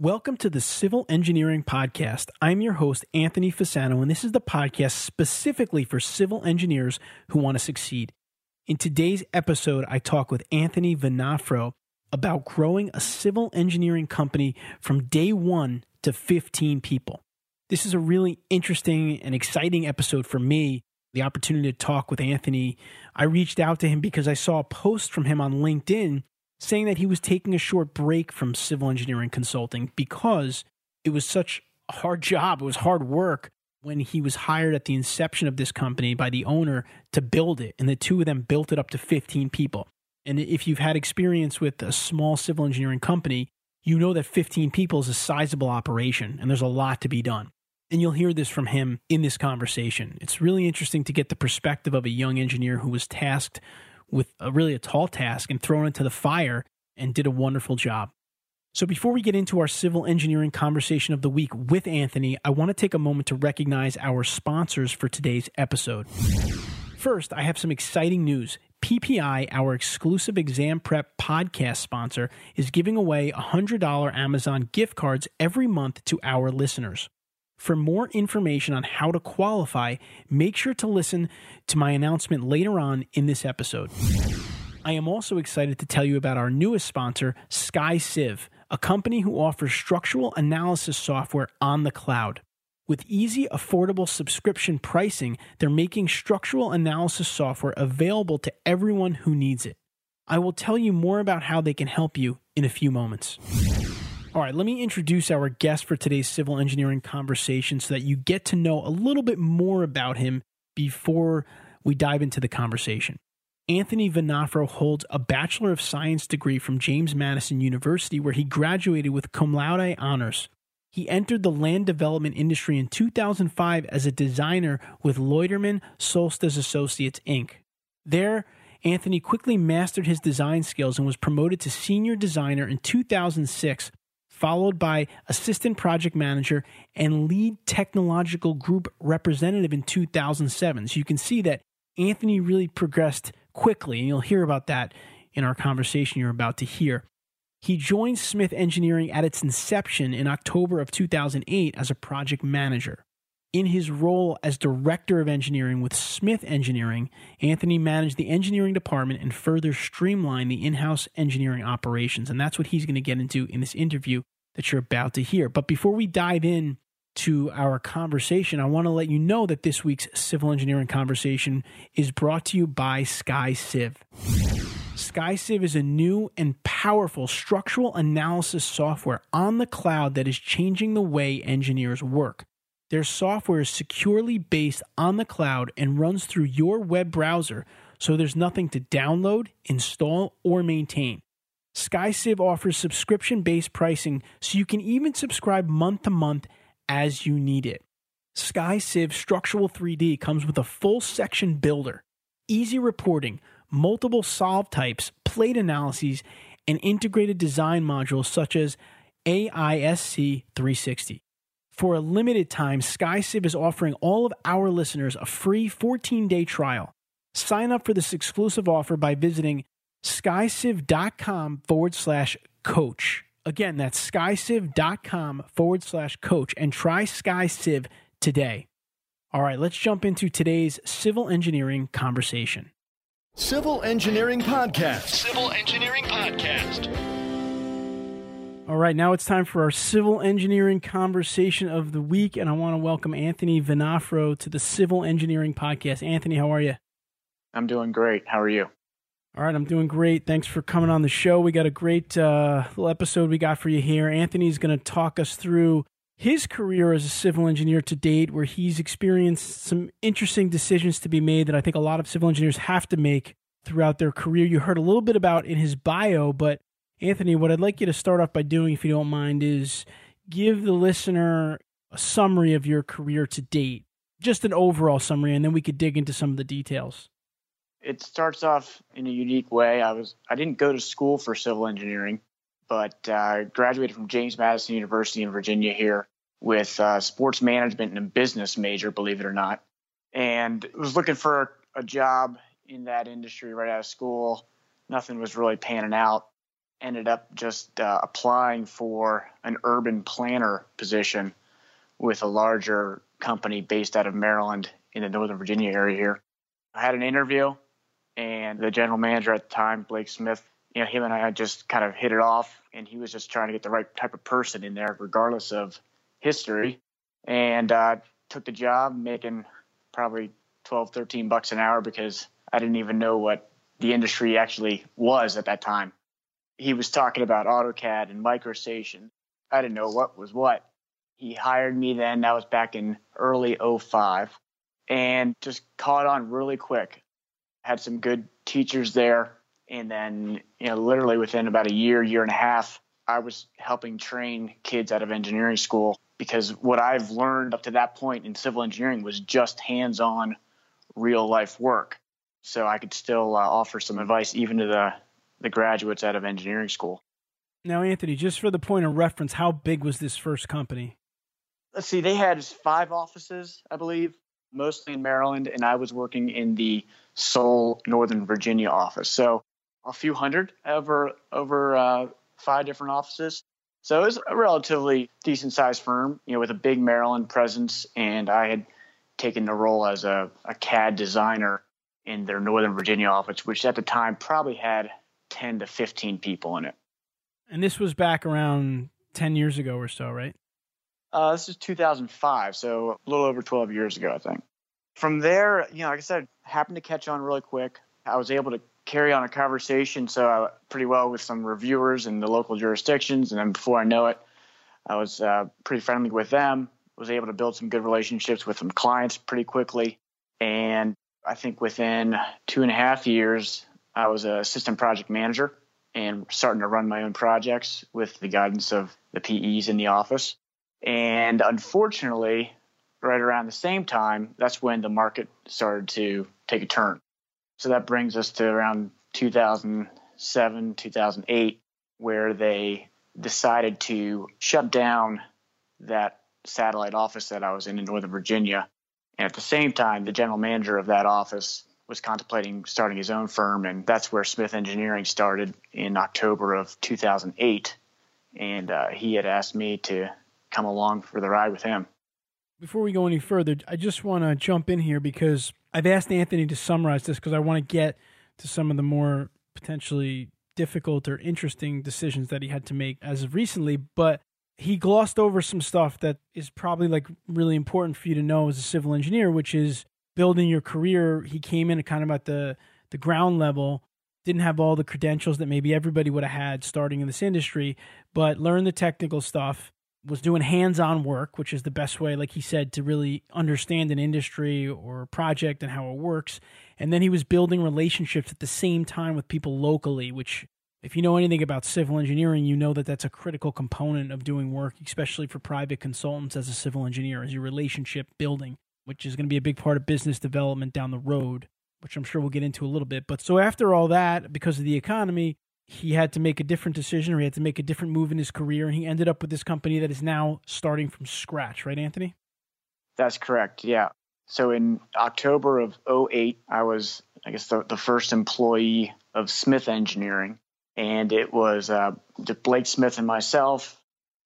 Welcome to the Civil Engineering Podcast. I'm your host, Anthony Fasano, and this is the podcast specifically for civil engineers who want to succeed. In today's episode, I talk with Anthony Venafro about growing a civil engineering company from day one to 15 people. This is a really interesting and exciting episode for me. The opportunity to talk with Anthony. I reached out to him because I saw a post from him on LinkedIn saying that he was taking a short break from civil engineering consulting because it was such a hard job. It was hard work when he was hired at the inception of this company by the owner to build it. And the two of them built it up to 15 people. And if you've had experience with a small civil engineering company, you know that 15 people is a sizable operation and there's a lot to be done. And you'll hear this from him in this conversation. It's really interesting to get the perspective of a young engineer who was tasked with a really a tall task and thrown into the fire and did a wonderful job. So, before we get into our civil engineering conversation of the week with Anthony, I want to take a moment to recognize our sponsors for today's episode. First, I have some exciting news. PPI, our exclusive exam prep podcast sponsor, is giving away $100 Amazon gift cards every month to our listeners. For more information on how to qualify, make sure to listen to my announcement later on in this episode. I am also excited to tell you about our newest sponsor, SkyCiv, a company who offers structural analysis software on the cloud. With easy, affordable subscription pricing, they're making structural analysis software available to everyone who needs it. I will tell you more about how they can help you in a few moments. All right, let me introduce our guest for today's civil engineering conversation so that you get to know a little bit more about him before we dive into the conversation. Anthony Venafro holds a Bachelor of Science degree from James Madison University, where he graduated with cum laude honors. He entered the land development industry in 2005 as a designer with Loiederman Soltesz Associates, Inc. There, Anthony quickly mastered his design skills and was promoted to senior designer in 2006 followed by assistant project manager and lead technological group representative in 2007. So you can see that Anthony really progressed quickly, and you'll hear about that in our conversation you're about to hear. He joined Smith Engineering at its inception in October of 2008 as a project manager. In his role as director of engineering with Smith Engineering, Anthony managed the engineering department and further streamlined the in house engineering operations. And that's what he's going to get into in this interview that you're about to hear. But before we dive in to our conversation, I want to let you know that this week's civil engineering conversation is brought to you by SkyCiv. SkyCiv is a new and powerful structural analysis software on the cloud that is changing the way engineers work. Their software is securely based on the cloud and runs through your web browser, so there's nothing to download, install, or maintain. SkyCiv offers subscription based pricing, so you can even subscribe month to month as you need it. SkyCiv Structural 3D comes with a full section builder, easy reporting, multiple solve types, plate analyses, and integrated design modules such as AISC 360. For a limited time, SkyCiv is offering all of our listeners a free 14 day trial. Sign up for this exclusive offer by visiting skyciv.com forward slash coach. Again, that's skyciv.com forward slash coach and try SkyCiv today. All right, let's jump into today's civil engineering conversation. Civil Engineering Podcast. Civil Engineering Podcast. All right, now it's time for our civil engineering conversation of the week, and I want to welcome Anthony Venafro to the Civil Engineering Podcast. Anthony, how are you? I'm doing great. How are you? All right, I'm doing great. Thanks for coming on the show. We got a great uh, little episode we got for you here. Anthony's going to talk us through his career as a civil engineer to date, where he's experienced some interesting decisions to be made that I think a lot of civil engineers have to make throughout their career. You heard a little bit about in his bio, but Anthony, what I'd like you to start off by doing, if you don't mind, is give the listener a summary of your career to date, just an overall summary, and then we could dig into some of the details. It starts off in a unique way. I was I didn't go to school for civil engineering, but uh, graduated from James Madison University in Virginia here with uh, sports management and a business major, believe it or not, and was looking for a job in that industry right out of school. Nothing was really panning out. Ended up just uh, applying for an urban planner position with a larger company based out of Maryland in the Northern Virginia area here. I had an interview, and the general manager at the time, Blake Smith, you know, him and I just kind of hit it off, and he was just trying to get the right type of person in there, regardless of history. And uh, took the job, making probably 12, 13 bucks an hour because I didn't even know what the industry actually was at that time. He was talking about AutoCAD and MicroStation. I didn't know what was what. He hired me then. That was back in early 05 and just caught on really quick. Had some good teachers there. And then, you know, literally within about a year, year and a half, I was helping train kids out of engineering school because what I've learned up to that point in civil engineering was just hands on real life work. So I could still uh, offer some advice even to the, the graduates out of engineering school. Now, Anthony, just for the point of reference, how big was this first company? Let's see, they had five offices, I believe, mostly in Maryland, and I was working in the sole Northern Virginia office. So a few hundred over over uh, five different offices. So it was a relatively decent sized firm, you know, with a big Maryland presence. And I had taken the role as a, a CAD designer in their Northern Virginia office, which at the time probably had 10 to 15 people in it. And this was back around 10 years ago or so, right? Uh, this is 2005, so a little over 12 years ago, I think. From there, you know, like I said, happened to catch on really quick. I was able to carry on a conversation so uh, pretty well with some reviewers in the local jurisdictions, and then before I know it, I was uh, pretty friendly with them. Was able to build some good relationships with some clients pretty quickly, and I think within two and a half years, I was an assistant project manager and starting to run my own projects with the guidance of the PEs in the office. And unfortunately, right around the same time, that's when the market started to take a turn. So that brings us to around 2007, 2008, where they decided to shut down that satellite office that I was in in Northern Virginia. And at the same time, the general manager of that office was contemplating starting his own firm, and that's where Smith Engineering started in October of 2008. And uh, he had asked me to come along for the ride with him. Before we go any further, I just want to jump in here because I've asked Anthony to summarize this because I want to get to some of the more potentially difficult or interesting decisions that he had to make as of recently, but he glossed over some stuff that is probably like really important for you to know as a civil engineer, which is building your career. He came in kind of at the the ground level, didn't have all the credentials that maybe everybody would have had starting in this industry, but learned the technical stuff, was doing hands-on work, which is the best way, like he said, to really understand an industry or project and how it works. And then he was building relationships at the same time with people locally, which if you know anything about civil engineering, you know that that's a critical component of doing work, especially for private consultants as a civil engineer, is your relationship building, which is going to be a big part of business development down the road, which I'm sure we'll get into a little bit. But so after all that, because of the economy, he had to make a different decision or he had to make a different move in his career and he ended up with this company that is now starting from scratch right anthony? That's correct yeah. So in october of 08 i was i guess the, the first employee of smith engineering and it was uh, blake smith and myself.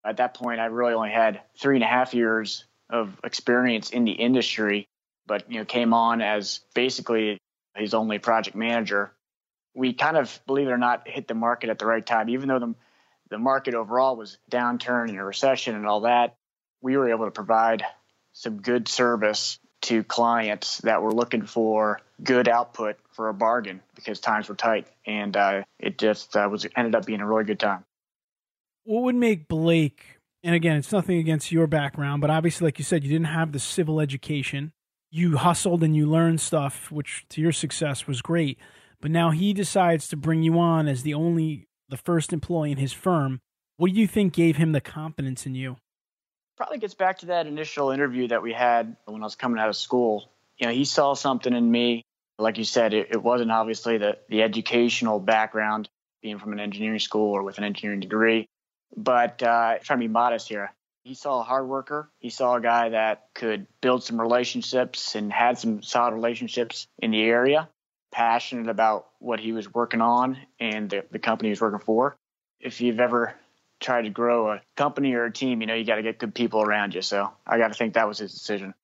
At that point i really only had three and a half years of experience in the industry but you know came on as basically his only project manager we kind of, believe it or not, hit the market at the right time. Even though the, the market overall was downturn and a recession and all that, we were able to provide some good service to clients that were looking for good output for a bargain because times were tight, and uh, it just uh, was ended up being a really good time. What would make Blake? And again, it's nothing against your background, but obviously, like you said, you didn't have the civil education. You hustled and you learned stuff, which to your success was great. But now he decides to bring you on as the only, the first employee in his firm. What do you think gave him the confidence in you Probably gets back to that initial interview that we had when I was coming out of school. You know, he saw something in me. Like you said, it, it wasn't obviously the, the educational background, being from an engineering school or with an engineering degree, but uh, trying to be modest here. He saw a hard worker. He saw a guy that could build some relationships and had some solid relationships in the area, passionate about what he was working on and the, the company he was working for. If you've ever tried to grow a company or a team, you know, you got to get good people around you. So I got to think that was his decision.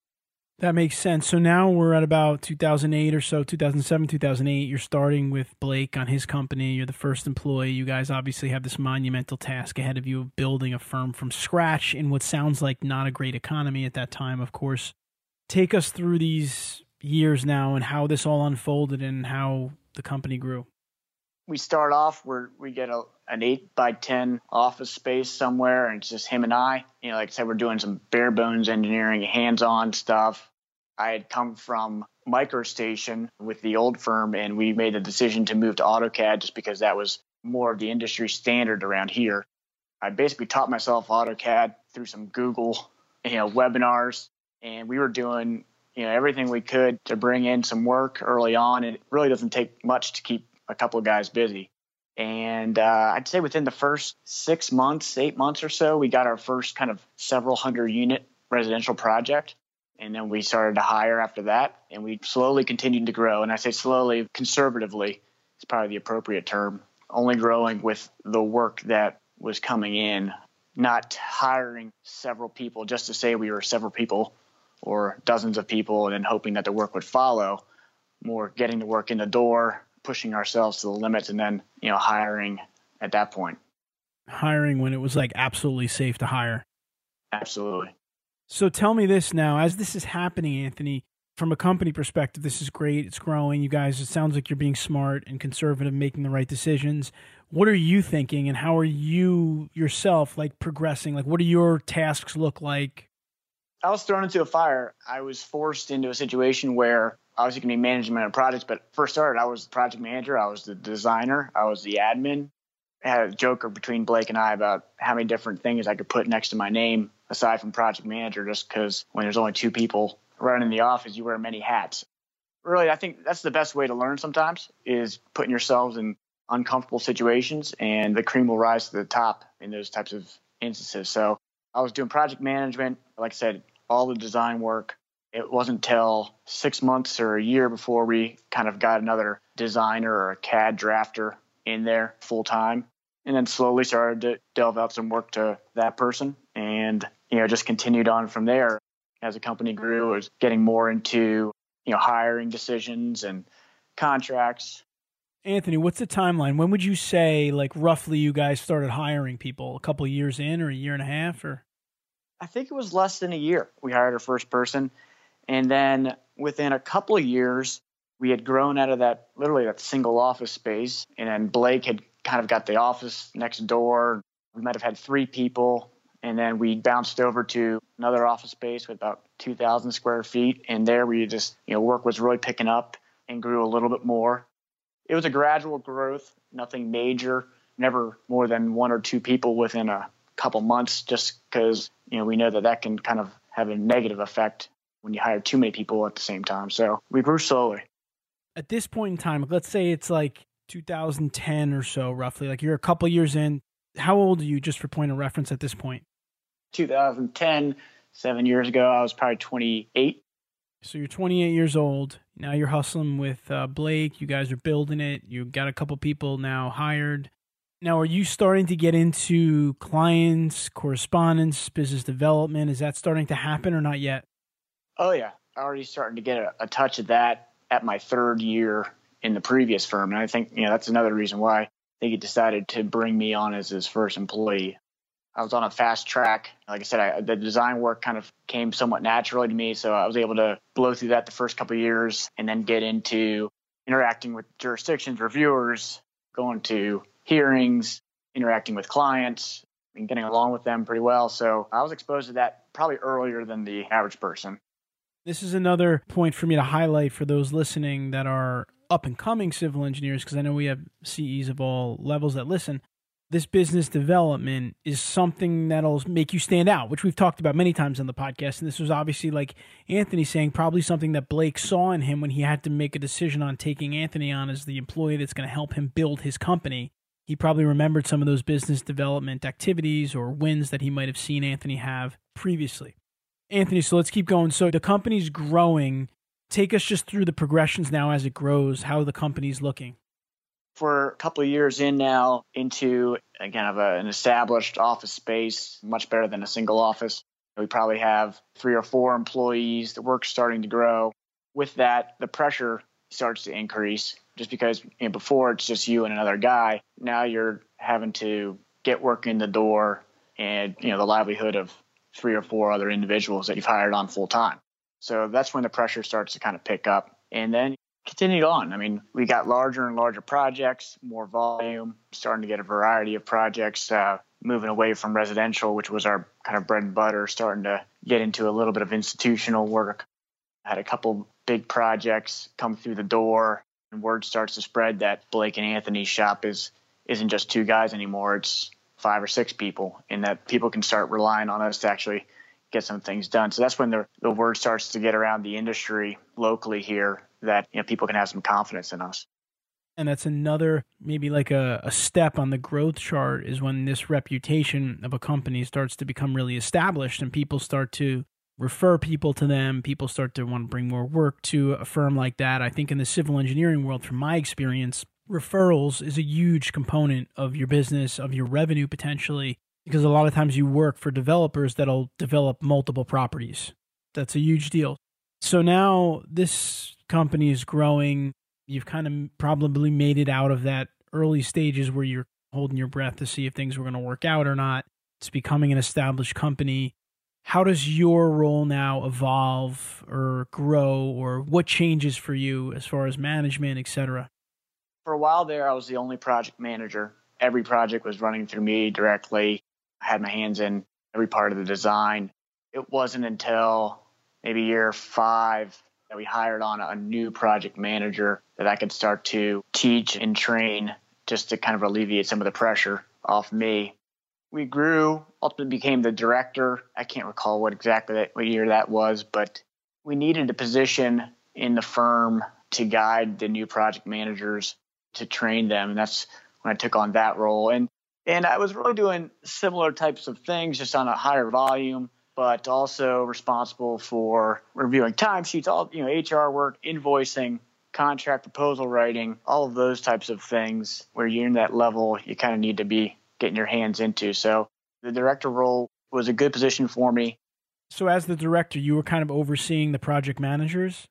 That makes sense. So now we're at about 2008 or so, 2007, 2008. You're starting with Blake on his company. You're the first employee. You guys obviously have this monumental task ahead of you of building a firm from scratch in what sounds like not a great economy at that time, of course. Take us through these years now and how this all unfolded and how the company grew. We start off where we get a, an eight by 10 office space somewhere, and it's just him and I. You know, like I said, we're doing some bare bones engineering, hands on stuff. I had come from MicroStation with the old firm, and we made the decision to move to AutoCAD just because that was more of the industry standard around here. I basically taught myself AutoCAD through some Google, you know, webinars, and we were doing you know everything we could to bring in some work early on. And it really doesn't take much to keep a couple of guys busy. And uh, I'd say within the first six months, eight months or so, we got our first kind of several hundred unit residential project. And then we started to hire after that. And we slowly continued to grow. And I say slowly, conservatively, is probably the appropriate term. Only growing with the work that was coming in, not hiring several people just to say we were several people or dozens of people and then hoping that the work would follow. More getting the work in the door, pushing ourselves to the limits and then, you know, hiring at that point. Hiring when it was like absolutely safe to hire. Absolutely. So tell me this now, as this is happening, Anthony, from a company perspective, this is great. It's growing. You guys, it sounds like you're being smart and conservative, making the right decisions. What are you thinking and how are you yourself like progressing? Like, what do your tasks look like? I was thrown into a fire. I was forced into a situation where obviously can be management of projects, but first started, I was the project manager, I was the designer, I was the admin. I had a joke between Blake and I about how many different things I could put next to my name aside from project manager, just because when there's only two people running the office, you wear many hats. Really, I think that's the best way to learn sometimes is putting yourselves in uncomfortable situations and the cream will rise to the top in those types of instances. So I was doing project management, like I said, all the design work, it wasn't until six months or a year before we kind of got another designer or a CAD drafter in there full time. And then slowly started to delve out some work to that person and, you know, just continued on from there as the company grew, was getting more into, you know, hiring decisions and contracts. Anthony, what's the timeline? When would you say, like, roughly you guys started hiring people? A couple years in or a year and a half or? I think it was less than a year. We hired our first person. And then within a couple of years, we had grown out of that literally that single office space. And then Blake had kind of got the office next door. We might have had three people. And then we bounced over to another office space with about 2,000 square feet. And there we just, you know, work was really picking up and grew a little bit more. It was a gradual growth, nothing major, never more than one or two people within a couple months, just because, you know, we know that that can kind of have a negative effect when you hire too many people at the same time. So we grew slowly. At this point in time, let's say it's like 2010 or so, roughly, like you're a couple years in. How old are you, just for point of reference at this point? 2010, seven years ago, I was probably 28. So you're 28 years old. Now you're hustling with uh, Blake. You guys are building it. You've got a couple people now hired. Now, are you starting to get into clients, correspondence, business development? Is that starting to happen or not yet? Oh yeah, already starting to get a, a touch of that at my third year in the previous firm, and I think you know that's another reason why I think he decided to bring me on as his first employee. I was on a fast track. Like I said, I, the design work kind of came somewhat naturally to me, so I was able to blow through that the first couple years, and then get into interacting with jurisdictions, reviewers, going to hearings, interacting with clients, and getting along with them pretty well. So I was exposed to that probably earlier than the average person. This is another point for me to highlight for those listening that are up and coming civil engineers, because I know we have CEs of all levels that listen. this business development is something that'll make you stand out, which we've talked about many times on the podcast. And this was obviously, like Anthony saying, probably something that Blake saw in him when he had to make a decision on taking Anthony on as the employee that's going to help him build his company. He probably remembered some of those business development activities or wins that he might have seen Anthony have previously. Anthony, so let's keep going. So the company's growing. Take us just through the progressions now as it grows, how the company's looking for a couple of years in now into again of a, an established office space, much better than a single office. We probably have three or four employees. The work's starting to grow. With that, the pressure starts to increase just because you know, before it's just you and another guy. Now you're having to get work in the door and you know the livelihood of three or four other individuals that you've hired on full time. So that's when the pressure starts to kind of pick up. And then continued on. I mean, we got larger and larger projects, more volume, starting to get a variety of projects, uh, moving away from residential, which was our kind of bread and butter, starting to get into a little bit of institutional work. Had a couple big projects come through the door, and word starts to spread that Blake and Anthony's shop is isn't just two guys anymore; it's five or six people, and that people can start relying on us to actually get some things done. So that's when the the word starts to get around the industry locally here that you know people can have some confidence in us. And that's another maybe like a, a step on the growth chart is when this reputation of a company starts to become really established and people start to refer people to them. People start to want to bring more work to a firm like that. I think in the civil engineering world, from my experience, referrals is a huge component of your business, of your revenue potentially, because a lot of times you work for developers that'll develop multiple properties. That's a huge deal. So now this company is growing. You've kind of probably made it out of that early stages where you're holding your breath to see if things were going to work out or not. It's becoming an established company. How does your role now evolve or grow, or what changes for you as far as management, etc.? For a while there, I was the only project manager. Every project was running through me directly. I had my hands in every part of the design. It wasn't until maybe year five that we hired on a new project manager that I could start to teach and train just to kind of alleviate some of the pressure off me. We grew, ultimately became the director. I can't recall what exactly that, what year that was, but we needed a position in the firm to guide the new project managers to train them, and that's when I took on that role. And and I was really doing similar types of things, just on a higher volume but also responsible for reviewing timesheets, all you know, HR work, invoicing, contract proposal writing, all of those types of things where you're in that level you kind of need to be getting your hands into. So the director role was a good position for me. So as the director, you were kind of overseeing the project managers?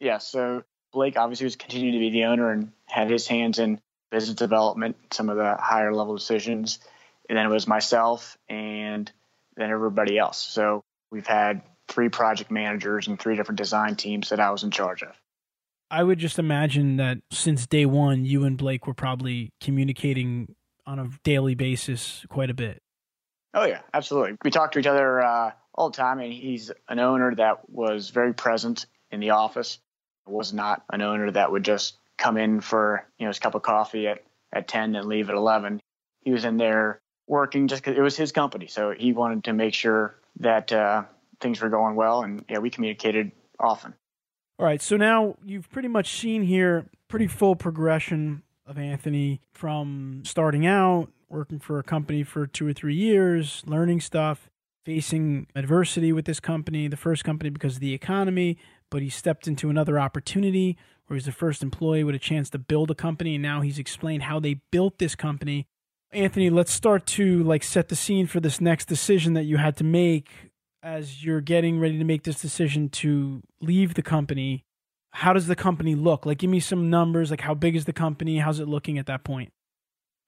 Yeah, so Blake obviously was continuing to be the owner and had his hands in business development, some of the higher level decisions. And then it was myself and then everybody else. So we've had three project managers and three different design teams that I was in charge of. I would just imagine that since day one, you and Blake were probably communicating on a daily basis quite a bit. Oh, yeah, absolutely. We talked to each other uh, all the time, and he's an owner that was very present in the office. Was not an owner that would just come in for you know his cup of coffee at, at 10 and leave at 11. He was in there working just because it was his company. So he wanted to make sure that uh, things were going well, and yeah, we communicated often. All right, so now you've pretty much seen here pretty full progression of Anthony from starting out, working for a company for two or three years, learning stuff, facing adversity with this company, the first company because of the economy, but he stepped into another opportunity where he's the first employee with a chance to build a company, and now he's explained how they built this company Anthony, let's start to like set the scene for this next decision that you had to make as you're getting ready to make this decision to leave the company. How does the company look? Like give me some numbers, like how big is the company? How's it looking at that point?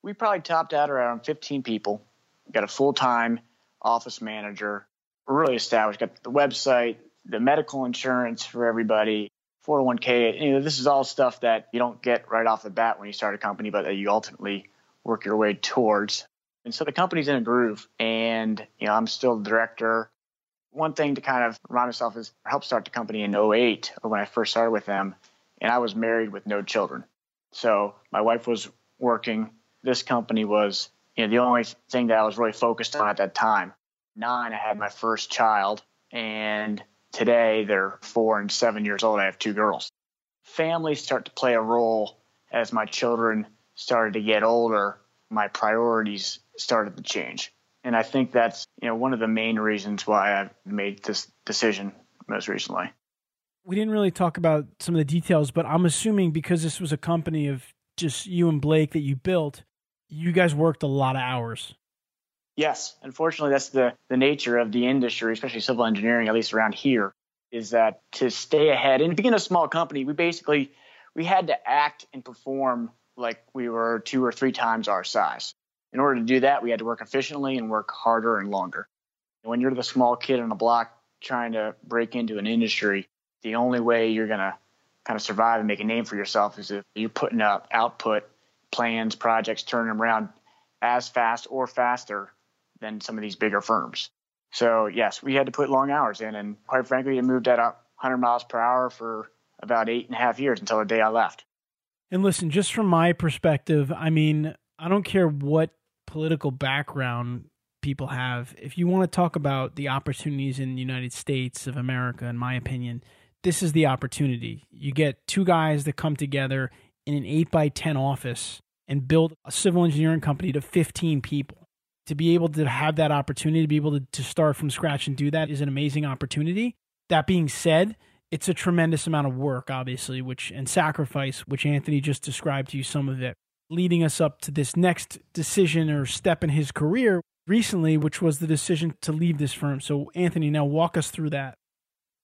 We probably topped out around 15 people. We got a full-time office manager. We're really established. Got the website, the medical insurance for everybody, 401k. You know, this is all stuff that you don't get right off the bat when you start a company, but that you ultimately work your way towards. And so the company's in a groove, and you know I'm still the director. One thing to kind of remind myself is I helped start the company in 08 or when I first started with them, and I was married with no children. So my wife was working. This company was you know, the only thing that I was really focused on at that time. Nine, I had my first child, and today they're four and seven years old. I have two girls. Families start to play a role as my children started to get older. My priorities started to change, and I think that's you know one of the main reasons why I've made this decision most recently. We didn't really talk about some of the details, but I'm assuming because this was a company of just you and Blake that you built, you guys worked a lot of hours. Yes, unfortunately, that's the, the nature of the industry, especially civil engineering, at least around here, is that to stay ahead and being a small company, we basically we had to act and perform like we were two or three times our size. In order to do that, we had to work efficiently and work harder and longer. When you're the small kid on the block trying to break into an industry, the only way you're going to kind of survive and make a name for yourself is if you're putting up output plans, projects, turning them around as fast or faster than some of these bigger firms. So yes, we had to put long hours in, and quite frankly, it moved at 100 miles per hour for about eight and a half years until the day I left. And listen, just from my perspective, I mean, I don't care what political background people have. If you want to talk about the opportunities in the United States of America, in my opinion, this is the opportunity. You get two guys that come together in an 8 by 10 office and build a civil engineering company to 15 people. To be able to have that opportunity, to be able to, to start from scratch and do that is an amazing opportunity. That being said, it's a tremendous amount of work, obviously, which and sacrifice, which Anthony just described to you some of it, leading us up to this next decision or step in his career recently, which was the decision to leave this firm. So, Anthony, now walk us through that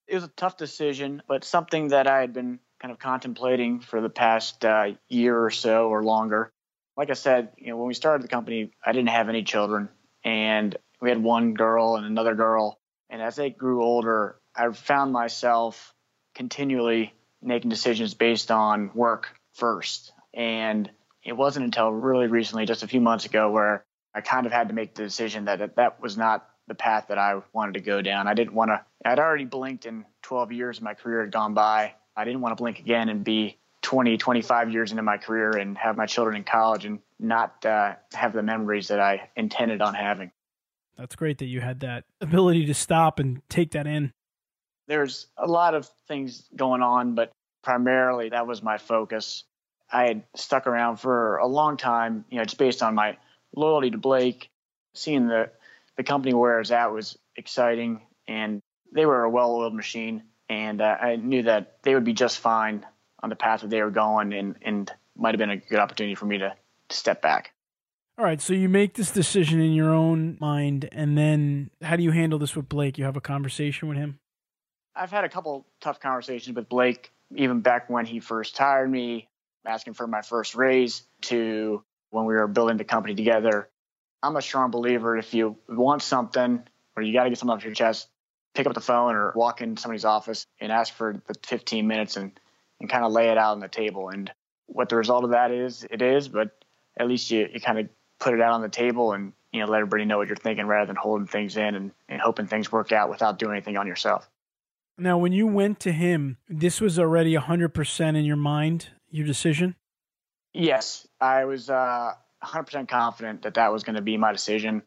it was a tough decision, but something that I had been kind of contemplating for the past uh, year or so or longer. Like I said, you know, when we started the company, I didn't have any children, and we had one girl and another girl. And as they grew older, I found myself continually making decisions based on work first. And it wasn't until really recently, just a few months ago, where I kind of had to make the decision that that was not the path that I wanted to go down. I didn't want to, I'd already blinked in 12 years of my career had gone by. I didn't want to blink again and be 20, 25 years into my career and have my children in college and not uh, have the memories that I intended on having. That's great that you had that ability to stop and take that in. There's a lot of things going on, but primarily that was my focus. I had stuck around for a long time, you know, just based on my loyalty to Blake, seeing the the company where I was at was exciting, and they were a well-oiled machine, and uh, I knew that they would be just fine on the path that they were going, and and might have been a good opportunity for me to, to step back. All right, so you make this decision in your own mind, and then how do you handle this with Blake? You have a conversation with him. I've had a couple tough conversations with Blake, even back when he first hired me, asking for my first raise, to when we were building the company together. I'm a strong believer if you want something or you got to get something off your chest, pick up the phone or walk in somebody's office and ask for the 15 minutes and, and kind of lay it out on the table. And what the result of that is, it is, but at least you, you kind of put it out on the table and, you know, let everybody know what you're thinking rather than holding things in and, and hoping things work out without doing anything on yourself. Now, when you went to him, this was already 100% in your mind, your decision? Yes. I was, uh, 100% confident that that was going to be my decision.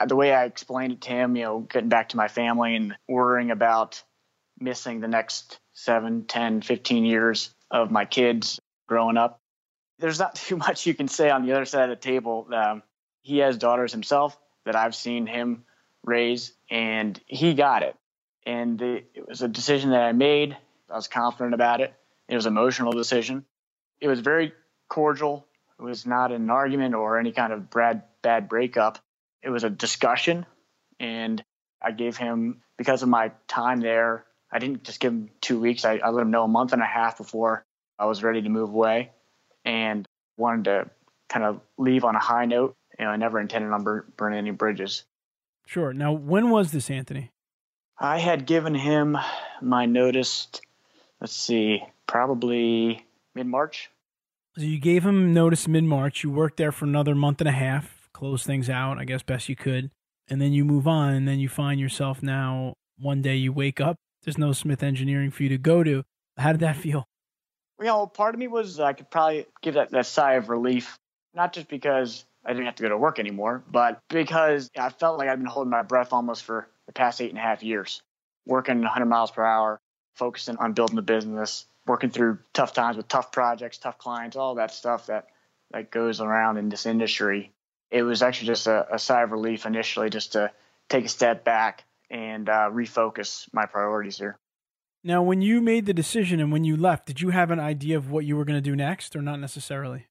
Uh, the way I explained it to him, you know, getting back to my family and worrying about missing the next 7, 10, 15 years of my kids growing up. There's not too much you can say on the other side of the table. Um, he has daughters himself that I've seen him raise, and he got it. And it, it was a decision that I made. I was confident about it. It was an emotional decision. It was very cordial it was not an argument or any kind of bad bad breakup. It was a discussion, and I gave him because of my time there. I didn't just give him two weeks. I, I let him know a month and a half before I was ready to move away, and wanted to kind of leave on a high note. You know, I never intended on bur- burning any bridges. Sure. Now, when was this, Anthony? I had given him my notice. Let's see, probably mid March. So you gave him notice mid March. You worked there for another month and a half, close things out, I guess best you could, and then you move on. And then you find yourself now one day you wake up. There's no Smith Engineering for you to go to. How did that feel? You know, part of me was uh, I could probably give that, that sigh of relief, not just because I didn't have to go to work anymore, but because I felt like I'd been holding my breath almost for the past eight and a half years, working 100 miles per hour, focusing on building the business, working through tough times with tough projects, tough clients, all that stuff that, that goes around in this industry. It was actually just a, a sigh of relief initially just to take a step back and uh, refocus my priorities here. Now, when you made the decision and when you left, did you have an idea of what you were going to do next, or not necessarily?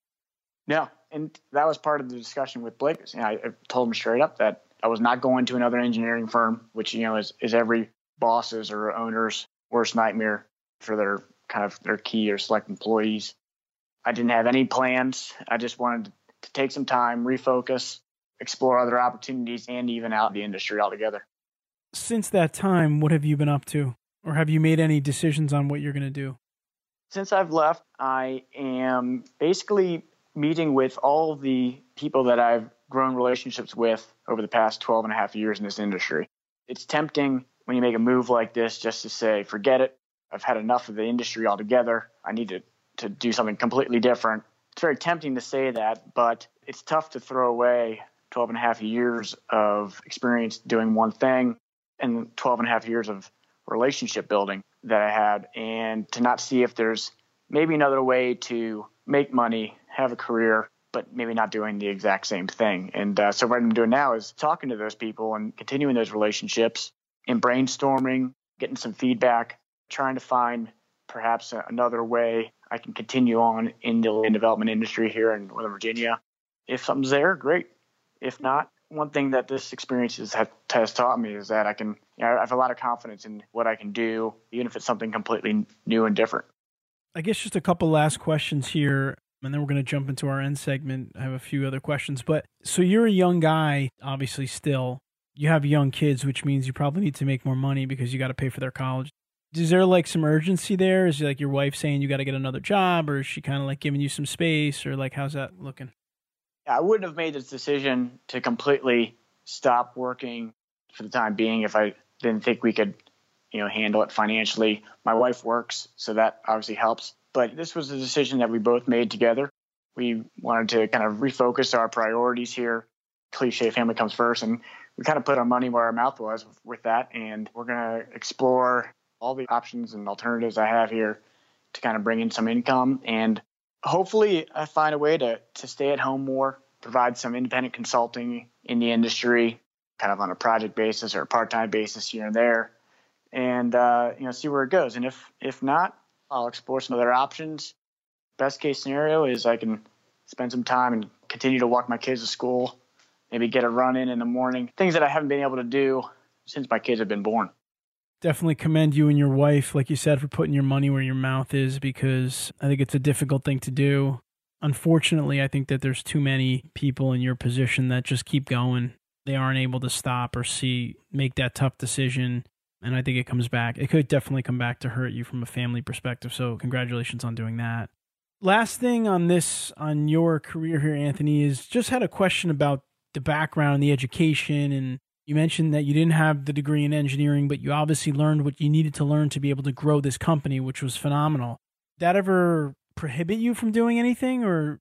No, and that was part of the discussion with Blake. You know, I, I told him straight up that I was not going to another engineering firm, which you know is, is every boss's or owner's worst nightmare for their kind of their key or select employees. I didn't have any plans. I just wanted to take some time, refocus, explore other opportunities, and even out the industry altogether. Since that time, what have you been up to? Or have you made any decisions on what you're going to do? Since I've left, I am basically meeting with all the people that I've grown relationships with over the past 12 and a half years in this industry. It's tempting when you make a move like this just to say, forget it. I've had enough of the industry altogether. I need to, to do something completely different. It's very tempting to say that, but it's tough to throw away 12 and a half years of experience doing one thing and 12 and a half years of relationship building that I had and to not see if there's maybe another way to make money, have a career, but maybe not doing the exact same thing. And uh, so what I'm doing now is talking to those people and continuing those relationships and brainstorming, getting some feedback, trying to find perhaps another way I can continue on in the land development industry here in Northern Virginia. If something's there, great. If not, one thing that this experience has, taught me is that I can, you know, I have a lot of confidence in what I can do, even if it's something completely new and different. I guess just a couple last questions here, and then we're going to jump into our end segment. I have a few other questions, but so you're a young guy, obviously, still. You have young kids, which means you probably need to make more money because you got to pay for their college. Is there like some urgency there? Is like your wife saying you got to get another job, or is she kind of like giving you some space, or like how's that looking? I wouldn't have made this decision to completely stop working for the time being if I didn't think we could, you know, handle it financially. My wife works, so that obviously helps. But this was a decision that we both made together. We wanted to kind of refocus our priorities here. Cliche family comes first, and we kind of put our money where our mouth was with that. And we're going to explore all the options and alternatives I have here to kind of bring in some income and hopefully I find a way to to stay at home more, provide some independent consulting in the industry, kind of on a project basis or a part time basis here and there, and uh, you know see where it goes. And if if not, I'll explore some other options. Best case scenario is I can spend some time and continue to walk my kids to school, maybe get a run in in the morning, things that I haven't been able to do since my kids have been born definitely commend you and your wife, like you said, for putting your money where your mouth is because I think it's a difficult thing to do. Unfortunately, I think that there's too many people in your position that just keep going. They aren't able to stop or see, make that tough decision. And I think it comes back. It could definitely come back to hurt you from a family perspective. So, congratulations on doing that. Last thing on this, on your career here, Anthony, is just had a question about the background, the education, and you mentioned that you didn't have the degree in engineering, but you obviously learned what you needed to learn to be able to grow this company, which was phenomenal. Did that ever prohibit you from doing anything or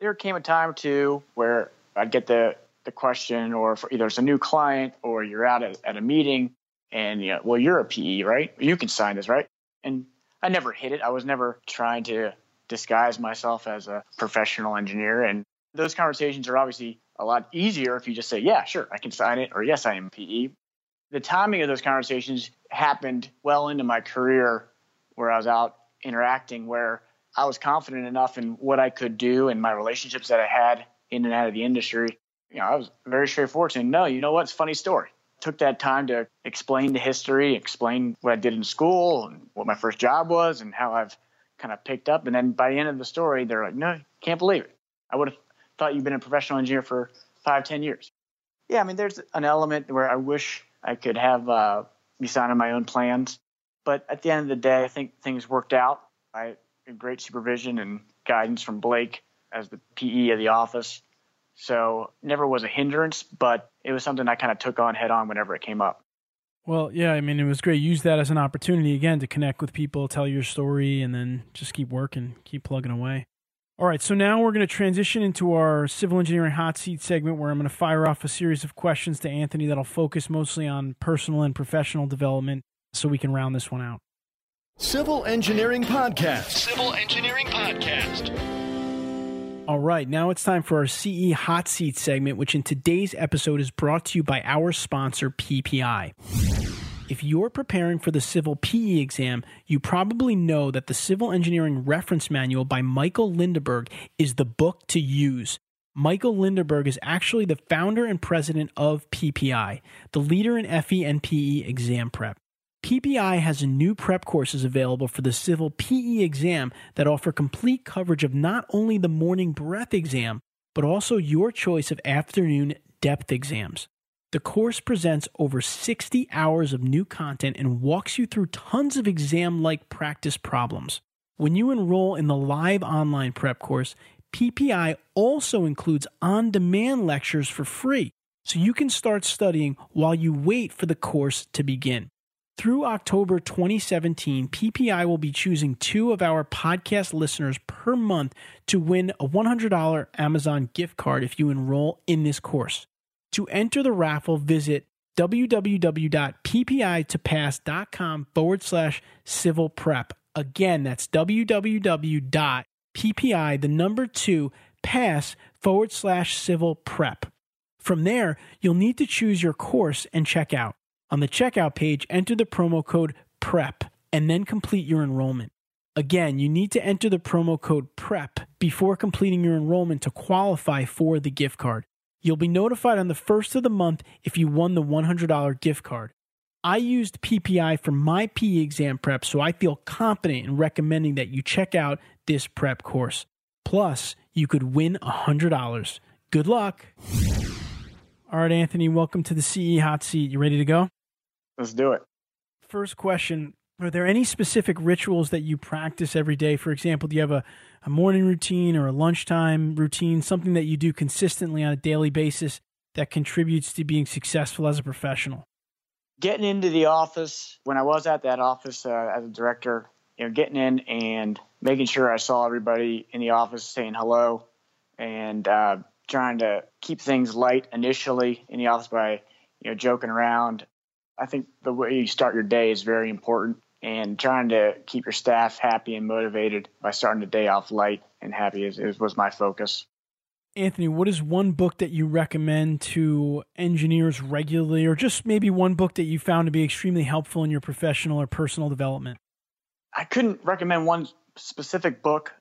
there came a time too where I'd get the the question or for either it's a new client or you're out at, at a meeting and you know, well you're a PE, right? You can sign this, right? And I never hit it. I was never trying to disguise myself as a professional engineer and those conversations are obviously a lot easier if you just say, yeah, sure, I can sign it, or yes, I am PE. The timing of those conversations happened well into my career where I was out interacting, where I was confident enough in what I could do and my relationships that I had in and out of the industry. You know, I was very straightforward saying, no, you know what? It's funny story. Took that time to explain the history, explain what I did in school and what my first job was and how I've kind of picked up. And then by the end of the story, they're like, no, can't believe it. I would have thought you've been a professional engineer for five, ten years. Yeah, I mean, there's an element where I wish I could have uh, be signing my own plans, but at the end of the day, I think things worked out. I had great supervision and guidance from Blake as the PE of the office, so never was a hindrance, but it was something I kind of took on head on whenever it came up. Well, yeah, I mean, it was great. Use that as an opportunity again to connect with people, tell your story, and then just keep working, keep plugging away. All right, so now we're going to transition into our civil engineering hot seat segment where I'm going to fire off a series of questions to Anthony that'll focus mostly on personal and professional development so we can round this one out. Civil Engineering Podcast. Civil Engineering Podcast. All right, now it's time for our CE hot seat segment, which in today's episode is brought to you by our sponsor, PPI. If you're preparing for the civil PE exam, you probably know that the Civil Engineering Reference Manual by Michael Lindeburg is the book to use. Michael Lindeburg is actually the founder and president of PPI, the leader in FE and PE exam prep. PPI has new prep courses available for the civil PE exam that offer complete coverage of not only the morning breadth exam, but also your choice of afternoon depth exams. The course presents over 60 hours of new content and walks you through tons of exam like practice problems. When you enroll in the live online prep course, PPI also includes on demand lectures for free, so you can start studying while you wait for the course to begin. Through October 2017, PPI will be choosing two of our podcast listeners per month to win a $100 Amazon gift card if you enroll in this course. To enter the raffle, visit www.ppi2pass.com forward slash civil prep. Again, that's www.ppi, the number two, pass forward slash civil prep. From there, you'll need to choose your course and check out. On the checkout page, enter the promo code PREP and then complete your enrollment. Again, you need to enter the promo code PREP before completing your enrollment to qualify for the gift card. You'll be notified on the first of the month if you won the $100 gift card. I used PPI for my PE exam prep, so I feel confident in recommending that you check out this prep course. Plus, you could win $100. Good luck. All right, Anthony, welcome to the CE hot seat. You ready to go? Let's do it. First question Are there any specific rituals that you practice every day? For example, do you have a, a morning routine or a lunchtime routine, something that you do consistently on a daily basis that contributes to being successful as a professional? Getting into the office, when I was at that office uh, as a director, you know, getting in and making sure I saw everybody in the office saying hello and uh, trying to keep things light initially in the office by, you know, joking around, I think the way you start your day is very important and trying to keep your staff happy and motivated by starting the day off light and happy is, is was my focus. Anthony, what is one book that you recommend to engineers regularly, or just maybe one book that you found to be extremely helpful in your professional or personal development? I couldn't recommend one specific book.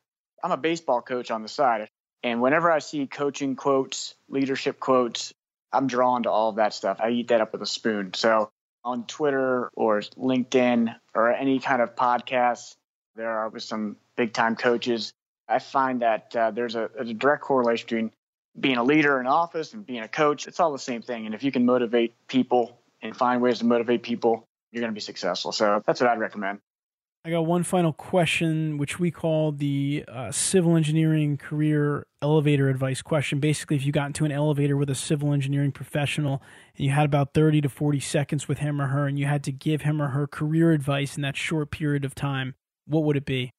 I'm a baseball coach on the side, and whenever I see coaching quotes, leadership quotes, I'm drawn to all of that stuff. I eat that up with a spoon. So on Twitter or LinkedIn or any kind of podcast. There are with some big time coaches. I find that uh, there's a, a direct correlation between being a leader in office and being a coach. It's all the same thing. And if you can motivate people and find ways to motivate people, you're going to be successful. So that's what I'd recommend. I got one final question, which we call the uh, civil engineering career elevator advice question. Basically, if you got into an elevator with a civil engineering professional and you had about 30 to 40 seconds with him or her and you had to give him or her career advice in that short period of time, what would it be?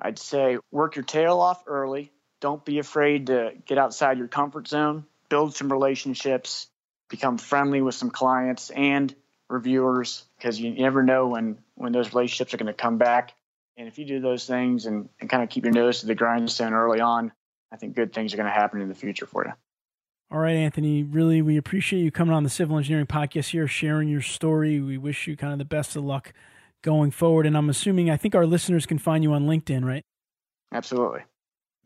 I'd say work your tail off early. Don't be afraid to get outside your comfort zone, build some relationships, become friendly with some clients, and reviewers because you never know when when those relationships are going to come back. And if you do those things and, and kind of keep your nose to the grindstone early on, I think good things are going to happen in the future for you. All right, Anthony. Really, we appreciate you coming on the Civil Engineering Podcast here, sharing your story. We wish you kind of the best of luck going forward. And I'm assuming, I think our listeners can find you on LinkedIn, right? Absolutely.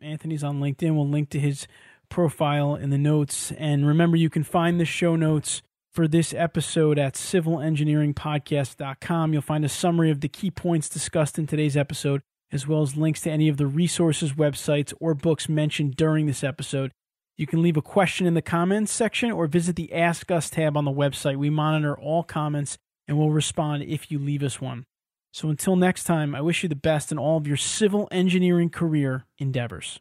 Anthony's on LinkedIn. We'll link to his profile in the notes. And remember, you can find the show notes for this episode at civilengineeringpodcast.com. You'll find a summary of the key points discussed in today's episode, as well as links to any of the resources, websites, or books mentioned during this episode. You can leave a question in the comments section or visit the Ask Us tab on the website. We monitor all comments and will respond if you leave us one. So until next time, I wish you the best in all of your civil engineering career endeavors.